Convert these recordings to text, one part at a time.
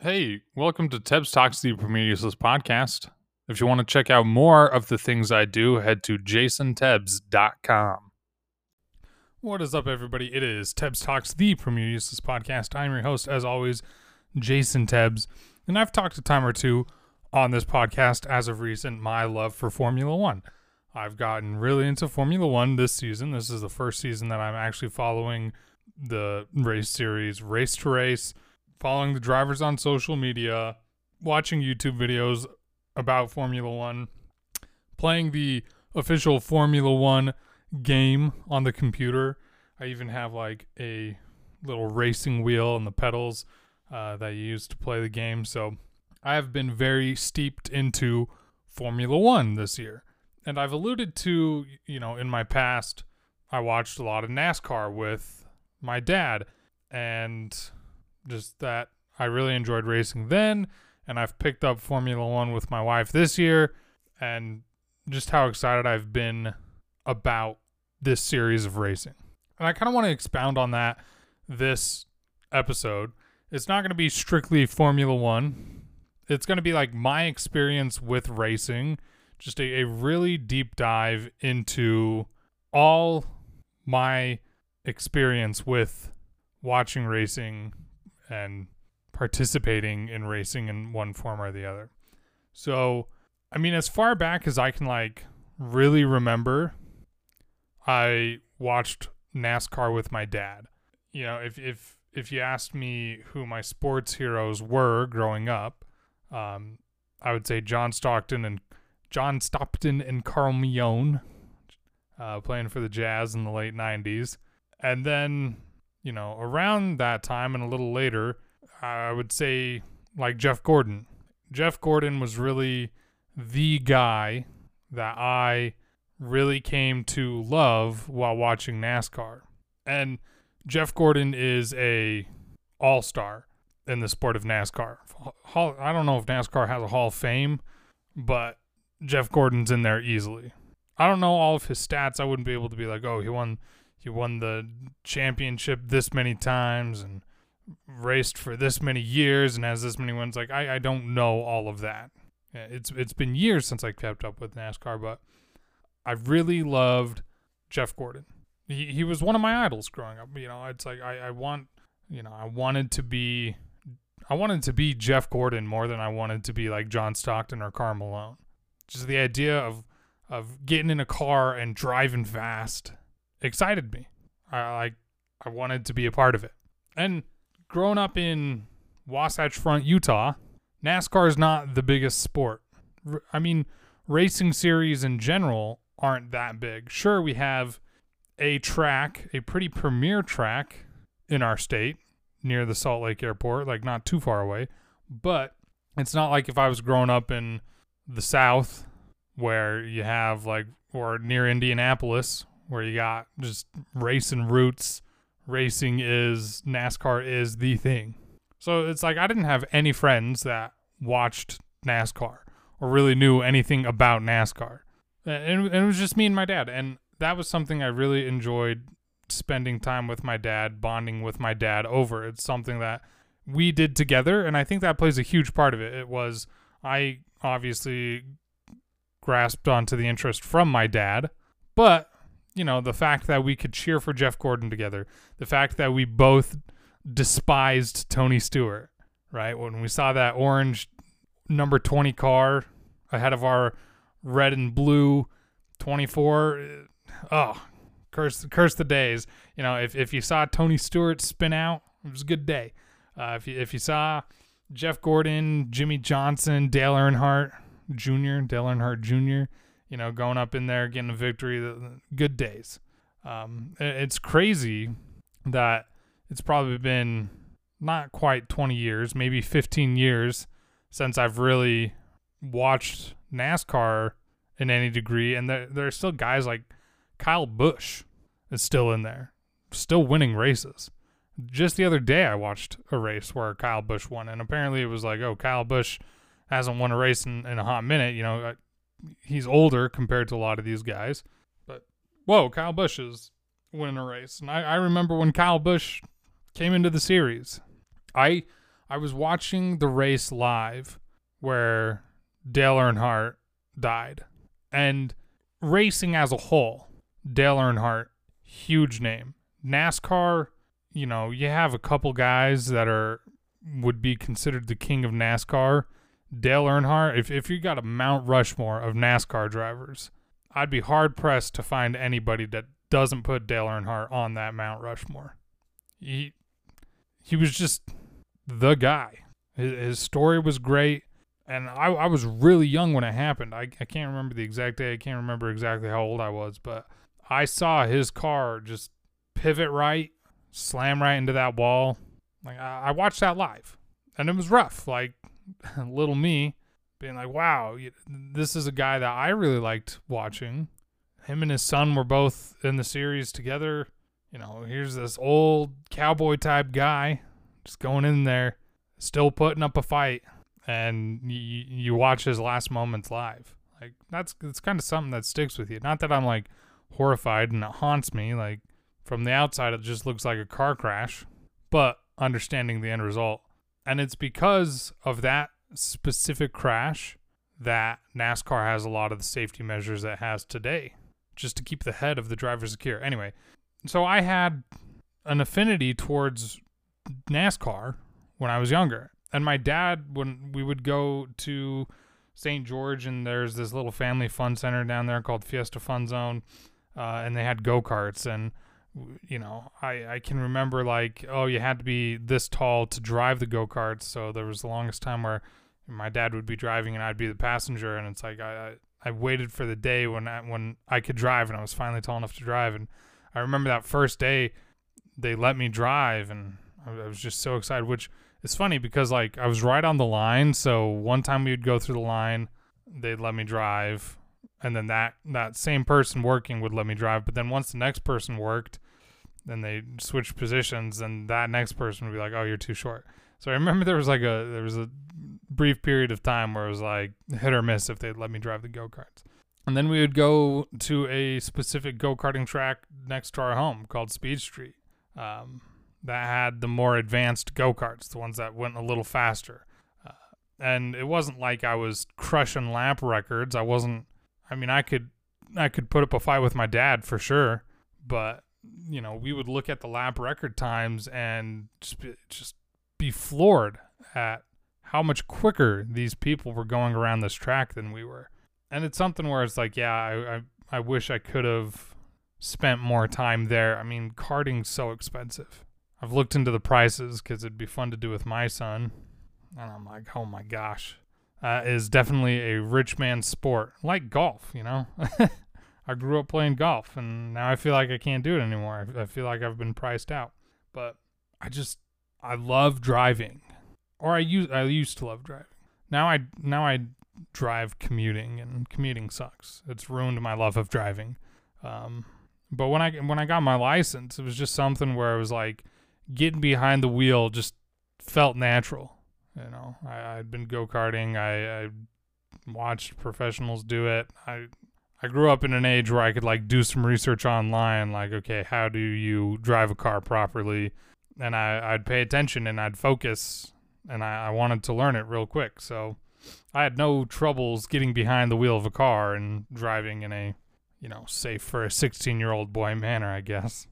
Hey, welcome to Tebs Talks, the Useless podcast. If you want to check out more of the things I do, head to jasontebs.com. What is up, everybody? It is Tebs Talks, the Useless podcast. I'm your host, as always, Jason Tebs. And I've talked a time or two on this podcast as of recent my love for Formula One. I've gotten really into Formula One this season. This is the first season that I'm actually following the race series, race to race, following the drivers on social media, watching YouTube videos about Formula One, playing the official Formula One game on the computer. I even have like a little racing wheel and the pedals uh, that you use to play the game. So I have been very steeped into Formula One this year. And I've alluded to, you know, in my past, I watched a lot of NASCAR with my dad. And just that I really enjoyed racing then. And I've picked up Formula One with my wife this year. And just how excited I've been about this series of racing. And I kind of want to expound on that this episode. It's not going to be strictly Formula One, it's going to be like my experience with racing, just a, a really deep dive into all my experience with watching racing and participating in racing in one form or the other. So, I mean, as far back as I can like really remember, I watched NASCAR with my dad. You know, if if if you asked me who my sports heroes were growing up, um, I would say John Stockton and John Stockton and Karl Malone, uh, playing for the Jazz in the late '90s, and then you know around that time and a little later, I would say like Jeff Gordon. Jeff Gordon was really the guy that I really came to love while watching NASCAR. And Jeff Gordon is a all-star in the sport of NASCAR. I don't know if NASCAR has a Hall of Fame, but Jeff Gordon's in there easily. I don't know all of his stats. I wouldn't be able to be like, "Oh, he won he won the championship this many times and raced for this many years and has this many wins." Like I I don't know all of that. It's it's been years since I kept up with NASCAR, but I really loved Jeff Gordon. He he was one of my idols growing up. You know, it's like I, I want you know, I wanted to be I wanted to be Jeff Gordon more than I wanted to be like John Stockton or Karl Malone. Just the idea of of getting in a car and driving fast excited me. I like I wanted to be a part of it. And growing up in Wasatch Front, Utah, NASCAR is not the biggest sport. I mean, racing series in general aren't that big. Sure, we have a track, a pretty premier track in our state near the Salt Lake Airport, like not too far away, but it's not like if I was growing up in the South where you have like, or near Indianapolis where you got just racing roots. Racing is, NASCAR is the thing. So it's like I didn't have any friends that watched NASCAR or really knew anything about NASCAR and, it was just me and my dad and that was something i really enjoyed spending time with my dad bonding with my dad over it's something that we did together and i think that plays a huge part of it it was i obviously grasped onto the interest from my dad but you know the fact that we could cheer for jeff gordon together the fact that we both despised tony stewart right? When we saw that orange number 20 car ahead of our red and blue 24 oh curse curse the days. You know if, if you saw tony stewart spin out it was a good day. Uh, if, you, if you saw jeff gordon Jimmie johnson dale earnhardt jr dale earnhardt jr you know going up in there getting a victory good days um, it's crazy that it's probably been not quite 20 years maybe 15 years since i've really watched NASCAR in any degree, and there there are still guys like Kyle Busch is still in there, still winning races. Just the other day, I watched a race where Kyle Busch won, and apparently it was like, oh, Kyle Busch hasn't won a race in, in a hot minute. You know, uh, he's older compared to a lot of these guys, but whoa, Kyle Busch is winning a race. And I, I remember when Kyle Busch came into the series, I I was watching the race live where Dale Earnhardt died. And racing as a whole, Dale Earnhardt, huge name. NASCAR, you know, you have a couple guys that are would be considered the king of NASCAR. Dale Earnhardt, if if you got a Mount Rushmore of NASCAR drivers, I'd be hard pressed to find anybody that doesn't put Dale Earnhardt on that Mount Rushmore. He he was just the guy. His, his story was great, and I, I was really young when it happened. I, I can't remember the exact day. I can't remember exactly how old I was, but I saw his car just pivot right, slam right into that wall. Like I, I watched that live, and it was rough. Like little me being like, "Wow, this is a guy that I really liked watching." Him and his son were both in the series together. You know, here's this old cowboy type guy just going in there, still putting up a fight, and you, you watch his last moments live. Like that's it's kind of something that sticks with you. Not that I'm like horrified and it haunts me. Like from the outside, it just looks like a car crash, but understanding the end result, and it's because of that specific crash that NASCAR has a lot of the safety measures it has today, just to keep the head of the driver secure. Anyway, so I had an affinity towards NASCAR when I was younger. And my dad, when we would go to St. George, and there's this little family fun center down there called Fiesta Fun Zone, uh, and they had go karts. And, you know, I, I can remember, like, oh, you had to be this tall to drive the go karts. So there was the longest time where my dad would be driving and I'd be the passenger. And it's like, I, I, I waited for the day when I, when I could drive and I was finally tall enough to drive. And I remember that first day they let me drive and I was just so excited, which is funny because like I was right on the line. So one time we would go through the line, they'd let me drive, and then that that same person working would let me drive. But then once the next person worked, then they switched positions, and that next person would be like, "Oh, you're too short." So I remember there was like a there was a brief period of time where it was like hit or miss if they'd let me drive the go karts. And then we would go to a specific go karting track next to our home called Speed Street. Um, that had the more advanced go karts, the ones that went a little faster. Uh, and it wasn't like I was crushing lap records. I wasn't. I mean, I could I could put up a fight with my dad for sure, but you know, we would look at the lap record times and just be, just be floored at how much quicker these people were going around this track than we were. And it's something where it's like, yeah, I I, I wish I could have spent more time there. I mean, karting's so expensive. I've looked into the prices because it'd be fun to do with my son. And I'm like, oh my gosh. Uh, is definitely a rich man sport, like golf, you know? I grew up playing golf, and now I feel like I can't do it anymore. I feel like I've been priced out. But I just, I love driving. Or I used, I used to love driving. Now I, now I drive commuting, and commuting sucks. It's ruined my love of driving. Um, but when I, when I got my license, it was just something where I was like, getting behind the wheel just felt natural. You know, I, I'd been go karting. I, I watched professionals do it. I I grew up in an age where I could like do some research online, like okay, how do you drive a car properly? And I I'd pay attention and I'd focus, and I, I wanted to learn it real quick. So I had no troubles getting behind the wheel of a car and driving in a you know safe for a 16 year old boy manner, I guess.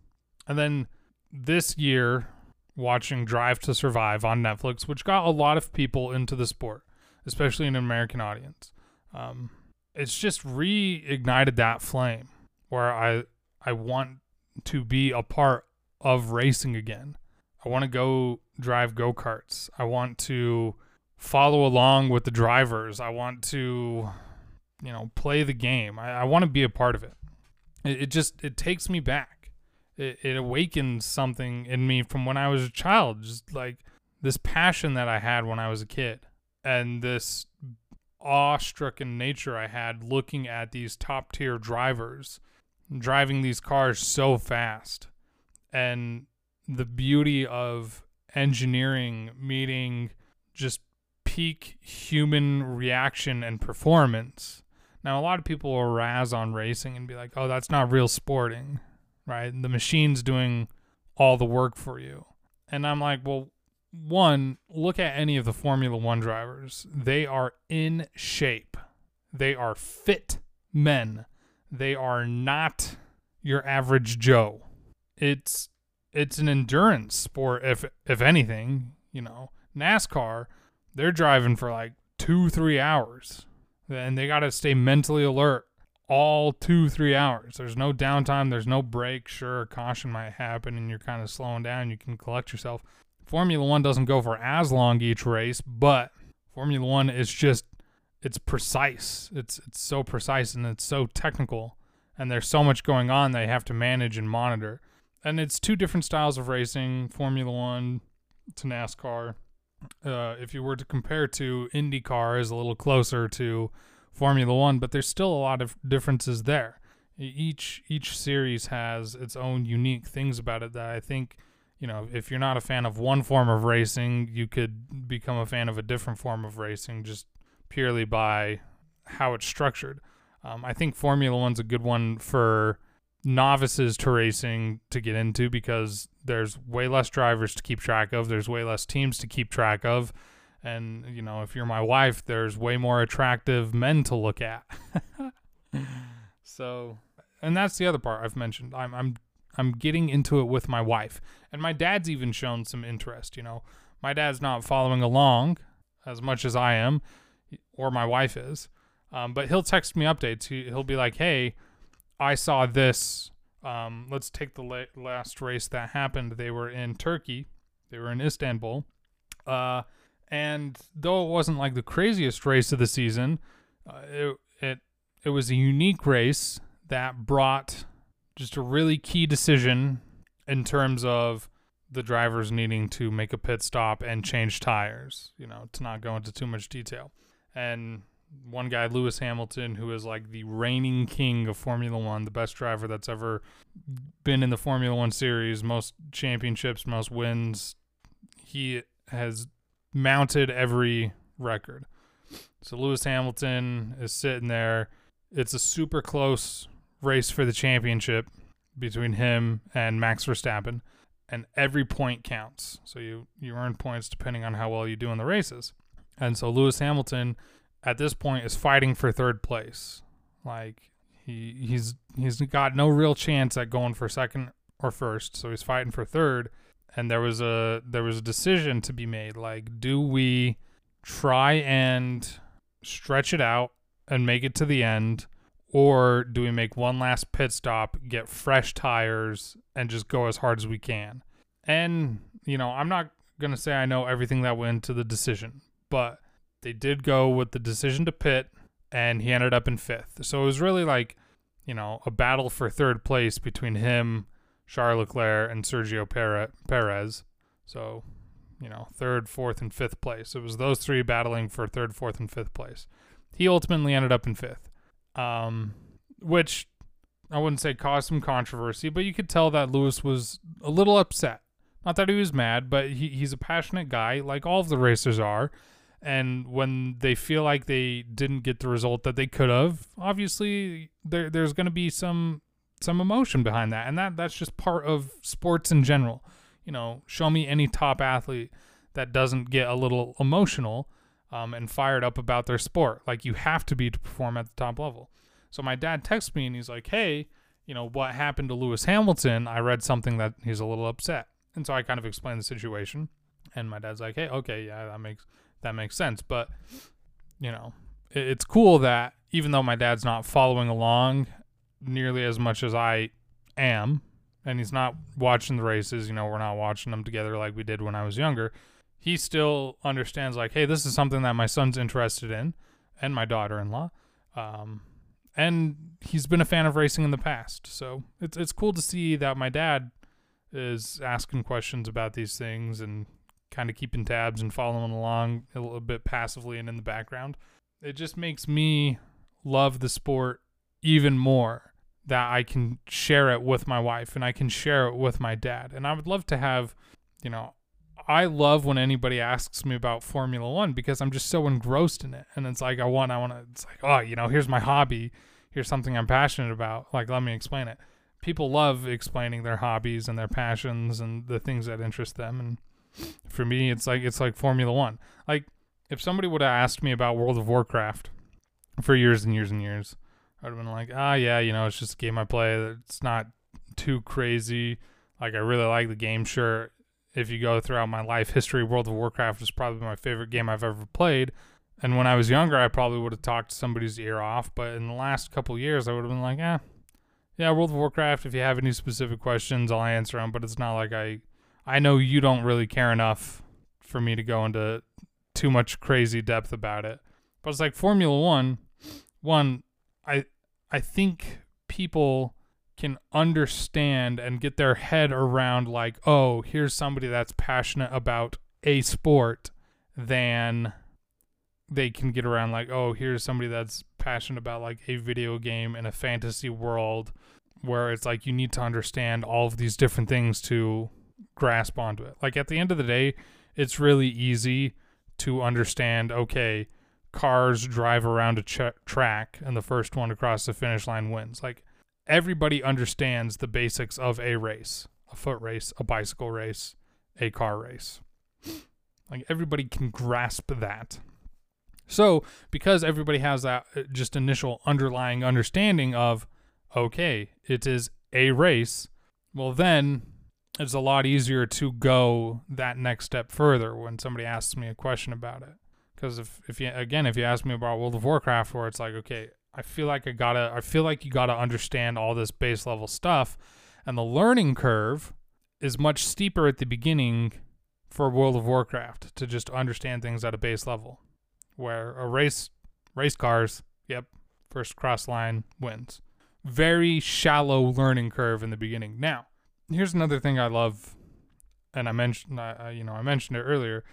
And then this year watching Drive to Survive on Netflix, which got a lot of people into the sport, especially an American audience. Um, it's just reignited that flame where I I want to be a part of racing again. I want to go drive go karts. I want to follow along with the drivers. I want to, you know, play the game. I, I want to be a part of it. it. It just it takes me back it, it awakens something in me from when I was a child, just like this passion that I had when I was a kid, and this awe-stricken nature I had looking at these top-tier drivers driving these cars so fast, and the beauty of engineering meeting just peak human reaction and performance. Now, a lot of people will razz on racing and be like, oh, that's not real sporting right? The machine's doing all the work for you. And I'm like, well, one, look at any of the Formula One drivers. They are in shape. They are fit men. They are not your average Joe. It's it's an endurance sport if if anything, you know. NASCAR, they're driving for like 2-3 hours. And they got to stay mentally alert all 2-3 hours. There's no downtime, there's no break. Sure, caution might happen and you're kind of slowing down, you can collect yourself. Formula 1 doesn't go for as long each race, but Formula 1 is just it's precise. It's it's so precise and it's so technical and there's so much going on they have to manage and monitor. And it's two different styles of racing, Formula 1 to NASCAR. Uh, if you were to compare to IndyCar is a little closer to Formula 1, but there's still a lot of differences there. Each each series has its own unique things about it that I think you know, if you're not a fan of one form of racing, you could become a fan of a different form of racing just purely by how it's structured. Um, I think Formula One's a good one for novices to racing to get into because there's way less drivers to keep track of, there's way less teams to keep track of. And, you know, if you're my wife, there's way more attractive men to look at. so, and that's the other part I've mentioned. I'm, I'm, I'm getting into it with my wife. And my dad's even shown some interest, you know. My dad's not following along as much as I am or my wife is. Um, but he'll text me updates. He, he'll be like, "Hey, I saw this. Um, let's take the la- last race that happened. They were in Turkey. They were in Istanbul. Uh, and though it wasn't like the craziest race of the season, uh, it it it was a unique race that brought just a really key decision in terms of the drivers needing to make a pit stop and change tires. You know, to not go into too much detail and one guy, Lewis Hamilton, who is like the reigning king of Formula One, the best driver that's ever been in the Formula One series, most championships, most wins. He has mounted every record. So Lewis Hamilton is sitting there. It's a super close race for the championship between him and Max Verstappen, and every point counts. So you you earn points depending on how well you do in the races. And so Lewis Hamilton at this point is fighting for third place. Like he he's he's got no real chance at going for second or first, so he's fighting for third. And there was a there was a decision to be made. Like, do we try and stretch it out and make it to the end, or do we make one last pit stop, get fresh tires, and just go as hard as we can? And you know, I'm not gonna say I know everything that went into the decision, but they did go with the decision to pit, and he ended up in fifth. So it was really like, you know, a battle for third place between him, Charles Leclerc, and Sergio Perez. So, you know, third, fourth, and fifth place. It was those three battling for third, fourth, and fifth place. He ultimately ended up in fifth, um, which I wouldn't say caused some controversy, but you could tell that Lewis was a little upset. Not that he was mad, but he, he's a passionate guy, like all of the racers are and when they feel like they didn't get the result that they could have obviously there there's going to be some some emotion behind that and that that's just part of sports in general. You know show me any top athlete that doesn't get a little emotional um, and fired up about their sport. Like you have to be to perform at the top level. So my dad texts me and he's like hey you know what happened to lewis hamilton? I read something that he's a little upset. And so i kind of explained the situation and my dad's like hey okay yeah that makes that makes sense. But you know, it, it's cool that even though my dad's not following along nearly as much as I am, and he's not watching the races, you know, we're not watching them together like we did when I was younger. He still understands, like, hey, this is something that my son's interested in, and my daughter-in-law. Um, and he's been a fan of racing in the past, so it's it's cool to see that my dad is asking questions about these things and kind of keeping tabs and following along a little bit passively and in the background. It just makes me love the sport even more that I can share it with my wife and I can share it with my dad. And I would love to have, you know, I love when anybody asks me about Formula One because I'm just so engrossed in it. And it's like, I want, I want to, it's like, oh, you know, here's my hobby. Here's something I'm passionate about. Like, let me explain it. People love explaining their hobbies and their passions and the things that interest them. And For me, it's like it's like Formula One. Like if somebody would have asked me about World of Warcraft for years and years and years, I'd have been like, ah, yeah, you know, it's just a game I play. It's not too crazy. Like I really like the game. Sure, if you go throughout my life history, World of Warcraft is probably my favorite game I've ever played. And when I was younger, I probably would have talked somebody's ear off. But in the last couple years, I would have been like, eh, yeah, World of Warcraft. If you have any specific questions, I'll answer them. But it's not like I, I know you don't really care enough for me to go into too much crazy depth about it. But it's like Formula One. One, I, I think people can understand and get their head around like, oh, here's somebody that's passionate about a sport, than they can get around like, oh, here's somebody that's passionate about like a video game in a fantasy world where it's like you need to understand all of these different things to grasp onto it. Like at the end of the day, it's really easy to understand, okay, cars drive around a ch- track and the first one across the finish line wins. Like everybody understands the basics of a race, a foot race, a bicycle race, a car race. Like everybody can grasp that. So, because everybody has that uh, just initial underlying understanding of, okay, it is a race, well, then it's a lot easier to go that next step further when somebody asks me a question about it. Because if, if you, again, if you ask me about World of Warcraft, where it's like, okay, I feel like I gotta, I feel like you gotta understand all this base level stuff, and the learning curve is much steeper at the beginning for World of Warcraft to just understand things at a base level where a race race cars, yep, first cross line wins. Very shallow learning curve in the beginning. Now, here's another thing I love, and I mentioned, uh, you know, I mentioned it earlier.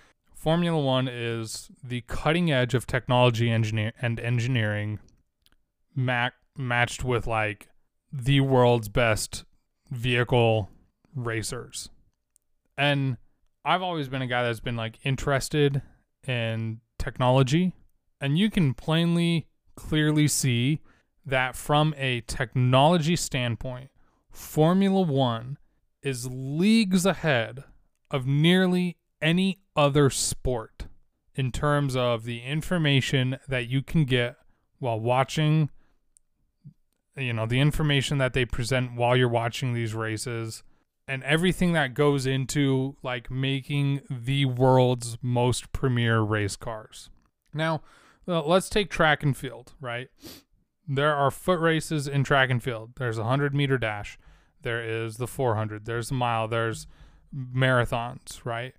Formula One is the cutting edge of technology engineer and engineering, mac- matched with like the world's best vehicle racers. And I've always been a guy that's been like interested in technology, and you can plainly, clearly see that from a technology standpoint, Formula One is leagues ahead of nearly any other sport in terms of the information that you can get while watching you know the information that they present while you're watching these races and everything that goes into like making the world's most premier race cars. Now, uh, let's take track and field, right? There are foot races in track and field. There's a 100 meter dash. There is the 400. There's a mile. There's marathons, right?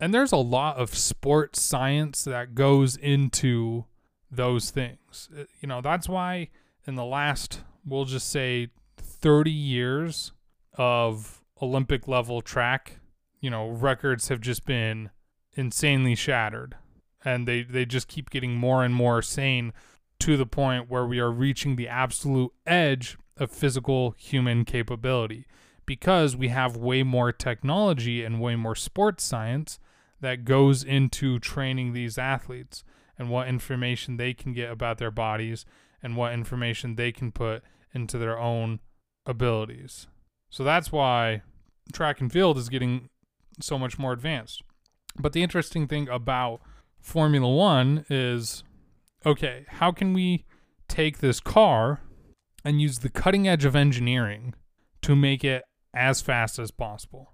And there's a lot of sports science that goes into those things. Uh, you know, that's why in the last, we'll just say 30 years of Olympic level track, you know, records have just been insanely shattered. And they, they just keep getting more and more sane to the point where we are reaching the absolute edge of physical human capability because we have way more technology and way more sports science that goes into training these athletes and what information they can get about their bodies and what information they can put into their own abilities. So that's why track and field is getting so much more advanced. But the interesting thing about Formula One is okay, how can we take this car and use the cutting edge of engineering to make it as fast as possible?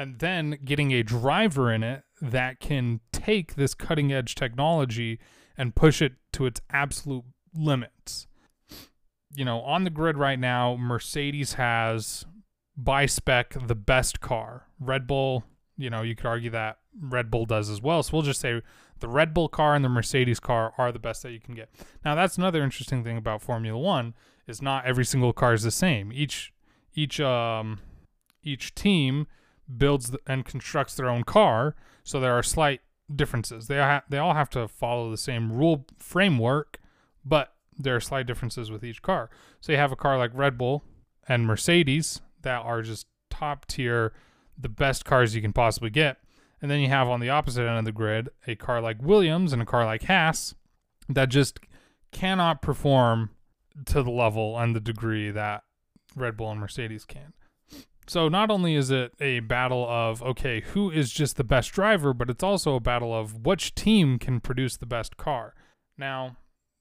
And then getting a driver in it that can take this cutting edge technology and push it to its absolute limits. You know, on the grid right now, Mercedes has by spec the best car. Red Bull, you know, you could argue that Red Bull does as well. So we'll just say the Red Bull car and the Mercedes car are the best that you can get. Now that's another interesting thing about Formula 1 is not every single car is the same. Each each um each team builds and constructs their own car, so there are slight differences. They ha- they all have to follow the same rule framework, but there are slight differences with each car. So you have a car like Red Bull and Mercedes that are just top tier, the best cars you can possibly get. And then you have on the opposite end of the grid a car like Williams and a car like Haas that just cannot perform to the level and the degree that Red Bull and Mercedes can. So not only is it a battle of okay, who is just the best driver, but it's also a battle of which team can produce the best car. Now,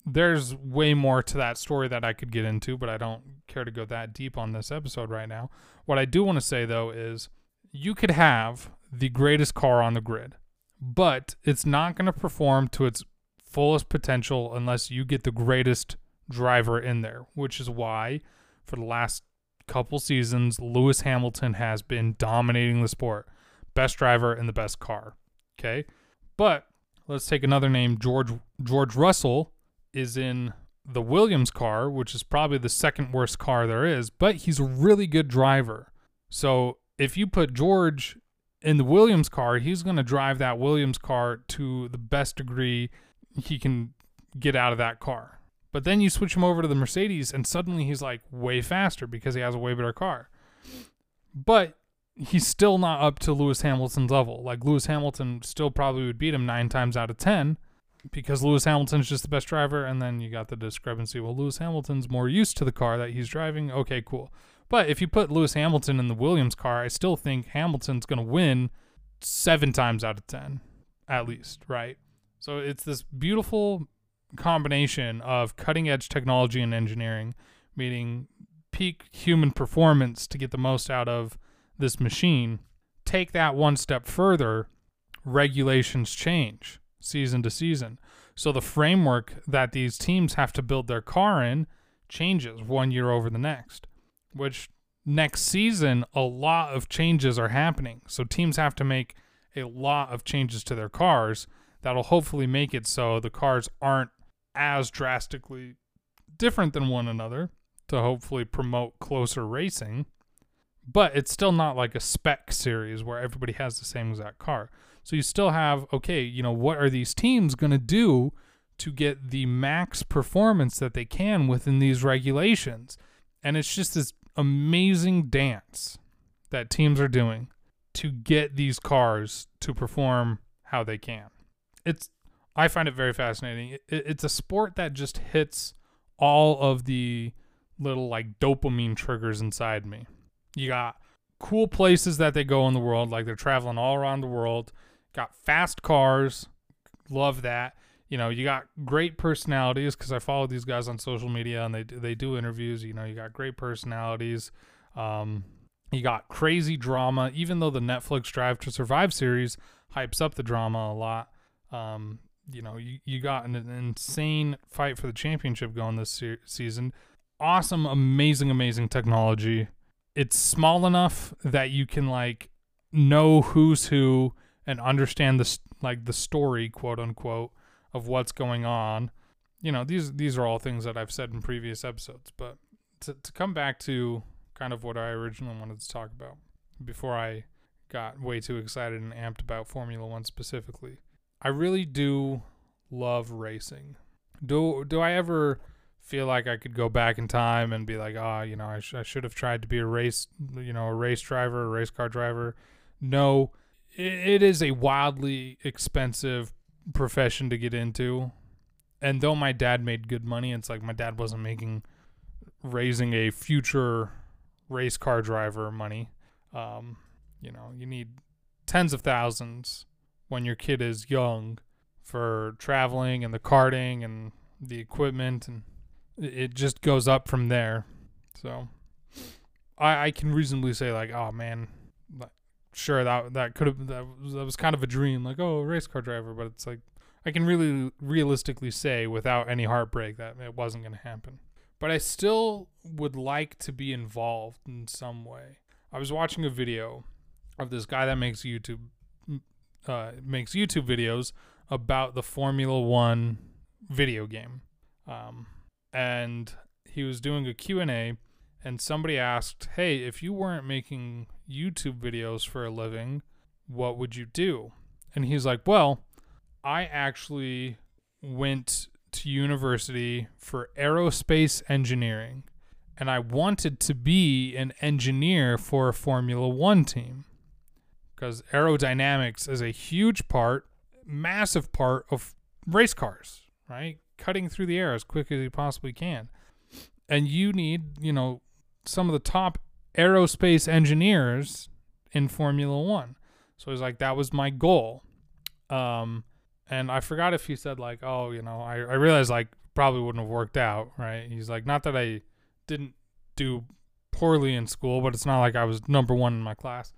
there's way more to that story that I could get into, but I don't care to go that deep on this episode right now. What I do want to say though is you could have the greatest car on the grid, but it's not going to perform to its fullest potential unless you get the greatest driver in there, which is why for the last couple seasons Lewis Hamilton has been dominating the sport. Best driver and the best car. Okay? But let's take another name, George George Russell is in the Williams car, which is probably the second worst car there is, but he's a really good driver. So if you put George in the Williams car, he's going to drive that Williams car to the best degree he can get out of that car. But then you switch him over to the Mercedes, and suddenly he's like way faster because he has a way better car. But he's still not up to Lewis Hamilton's level. Like Lewis Hamilton still probably would beat him nine times out of ten because Lewis Hamilton's just the best driver, and then you got the discrepancy. Well, Lewis Hamilton's more used to the car that he's driving. Okay, cool. But if you put Lewis Hamilton in the Williams car, I still think Hamilton's going to win seven times out of 10, at least, right? So it's this beautiful combination of cutting edge technology and engineering, meaning peak human performance to get the most out of this machine. Take that one step further, regulations change season to season. So the framework that these teams have to build their car in changes one year over the next which next season a lot of changes are happening. So teams have to make a lot of changes to their cars that'll hopefully make it so the cars aren't as drastically different than one another to hopefully promote closer racing. But it's still not like a spec series where everybody has the same exact car. So you still have, okay, you know, what are these teams going to do to get the max performance that they can within these regulations? And it's just this amazing dance that teams are doing to get these cars to perform how they can. It's I find it very fascinating. It, it's a sport that just hits all of the little like dopamine triggers inside me. You got cool places that they go in the world, like they're traveling all around the world. Got fast cars, love that you know, you got great personalities because I follow these guys on social media and they they do interviews. You know, you got great personalities. Um, you got crazy drama. Even though the Netflix Drive to Survive series hypes up the drama a lot, um, you know, you, you got an, an insane fight for the championship going this se- season. Awesome, amazing, amazing technology. It's small enough that you can like know who's who and understand the like the story, quote unquote of what's going on. You know, these these are all things that I've said in previous episodes, but to to come back to kind of what I originally wanted to talk about before I got way too excited and amped about Formula 1 specifically. I really do love racing. Do do I ever feel like I could go back in time and be like, "Ah, oh, you know, I, sh- I should have tried to be a race, you know, a race driver, a race car driver." No, it, it is a wildly expensive profession to get into. And though my dad made good money, it's like my dad wasn't making raising a future race car driver money. Um, you know, you need tens of thousands when your kid is young for traveling and the karting and the equipment and it just goes up from there. So I, I can reasonably say like, oh man, sure that that could have that was, that was kind of a dream, like oh, race car driver. But it's like I can really realistically say without any heartbreak that it wasn't going to happen. But I still would like to be involved in some way. I was watching a video of this guy that makes YouTube uh, makes YouTube videos about the Formula One video game, um, and he was doing a Q and A and somebody asked, "Hey, if you weren't making YouTube videos for a living, what would you do?" And he's like, "Well, I actually went to university for aerospace engineering, and I wanted to be an engineer for a Formula 1 team because aerodynamics is a huge part, massive part of race cars, right? Cutting through the air as quick as you possibly can. And you need, you know, some of the top aerospace engineers in Formula One. So he's like, that was my goal. Um, and I forgot if he said like, oh, you know, I, I realized like probably wouldn't have worked out, right? He's like, not that I didn't do poorly in school, but it's not like I was number one in my class.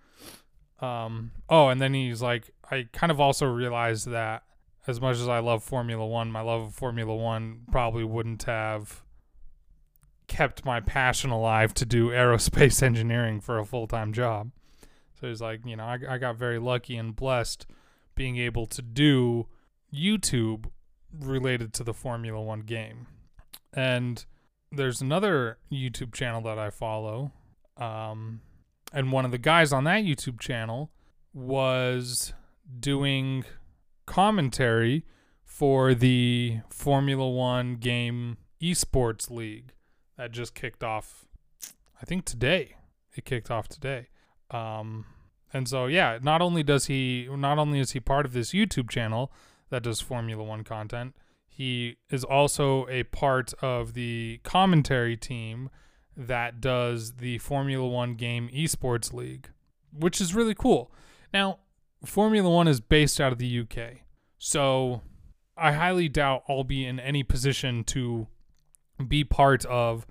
Um, oh, and then he's like, I kind of also realized that as much as I love Formula One, my love of Formula One probably wouldn't have kept my passion alive to do aerospace engineering for a full time job. So he's like, you know, I, I got very lucky and blessed being able to do YouTube related to the Formula One game. And there's another YouTube channel that I follow. Um, and one of the guys on that YouTube channel was doing commentary for the Formula One game esports league that just kicked off, I think today. It kicked off today. Um, and so, yeah, not only does he, not only is he part of this YouTube channel that does Formula One content, he is also a part of the commentary team that does the Formula One game esports league, which is really cool. Now, Formula One is based out of the UK, so I highly doubt I'll be in any position to be part of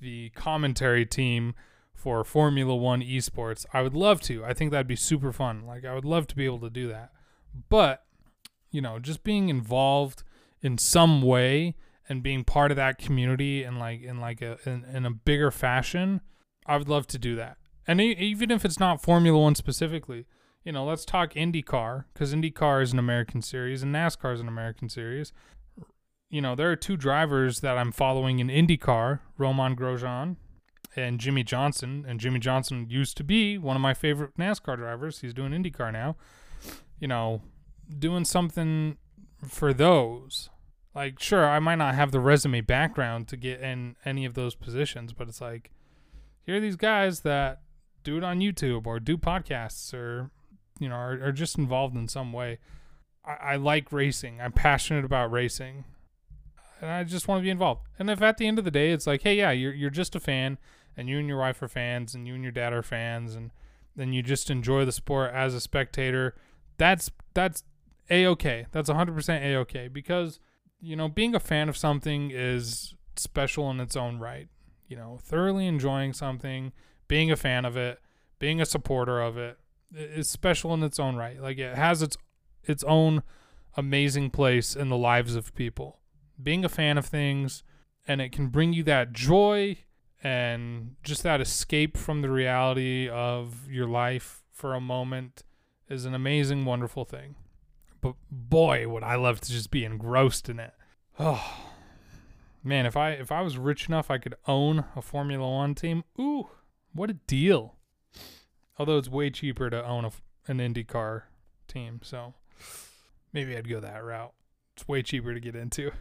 the commentary team for Formula One esports. I would love to. I think that'd be super fun. Like, I would love to be able to do that. But, you know, just being involved in some way and being part of that community and like in like a in, in a bigger fashion, I would love to do that. And even if it's not Formula One specifically, you know, let's talk IndyCar because IndyCar is an American series and NASCAR is an American series. You know, there are two drivers that I'm following in IndyCar, romain Grosjean and jimmie Johnson. And jimmie Johnson used to be one of my favorite NASCAR drivers. He's doing IndyCar now. You know, doing something for those like, sure, I might not have the resume background to get in any of those positions, but it's like, here are these guys that do it on YouTube or do podcasts or, you know, are, are just involved in some way. I, I like racing. I'm passionate about racing. And I just want to be involved. And if at the end of the day it's like, hey, yeah, you're you're just a fan, and you and your wife are fans, and you and your dad are fans, and then you just enjoy the sport as a spectator, that's that's a okay. That's 100% a okay because you know, being a fan of something is special in its own right. You know, thoroughly enjoying something, being a fan of it, being a supporter of it is special in its own right. Like it has its its own amazing place in the lives of people. Being a fan of things and it can bring you that joy and just that escape from the reality of your life for a moment is an amazing wonderful thing but boy, would I love to just be engrossed in it. Oh man, if I if I was rich enough, I could own a Formula One team. Ooh, what a deal! Although it's way cheaper to own a, an IndyCar team, so maybe I'd go that route. It's way cheaper to get into.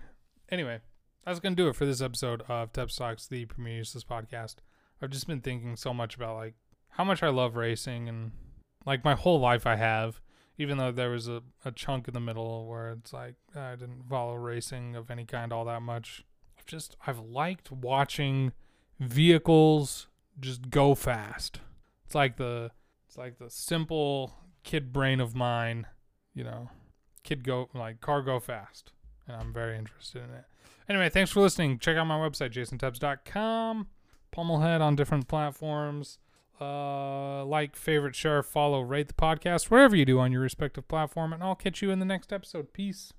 Anyway, that's gonna do it for this episode of Tebs Talks, the Premier Useless podcast. I've just been thinking so much about like how much I love racing and like my whole life I have even though there was a, a chunk in the middle where it's like I didn't follow racing of any kind all that much. I've just I've liked watching vehicles just go fast. It's like the it's like the simple kid brain of mine, you know, kid go like car go fast. And I'm very interested in it. Anyway, thanks for listening. Check out my website, jasontebs.com. Pummelhead on different platforms uh, like, favorite, share, follow, rate the podcast wherever you do on your respective platform, and I'll catch you in the next episode. Peace.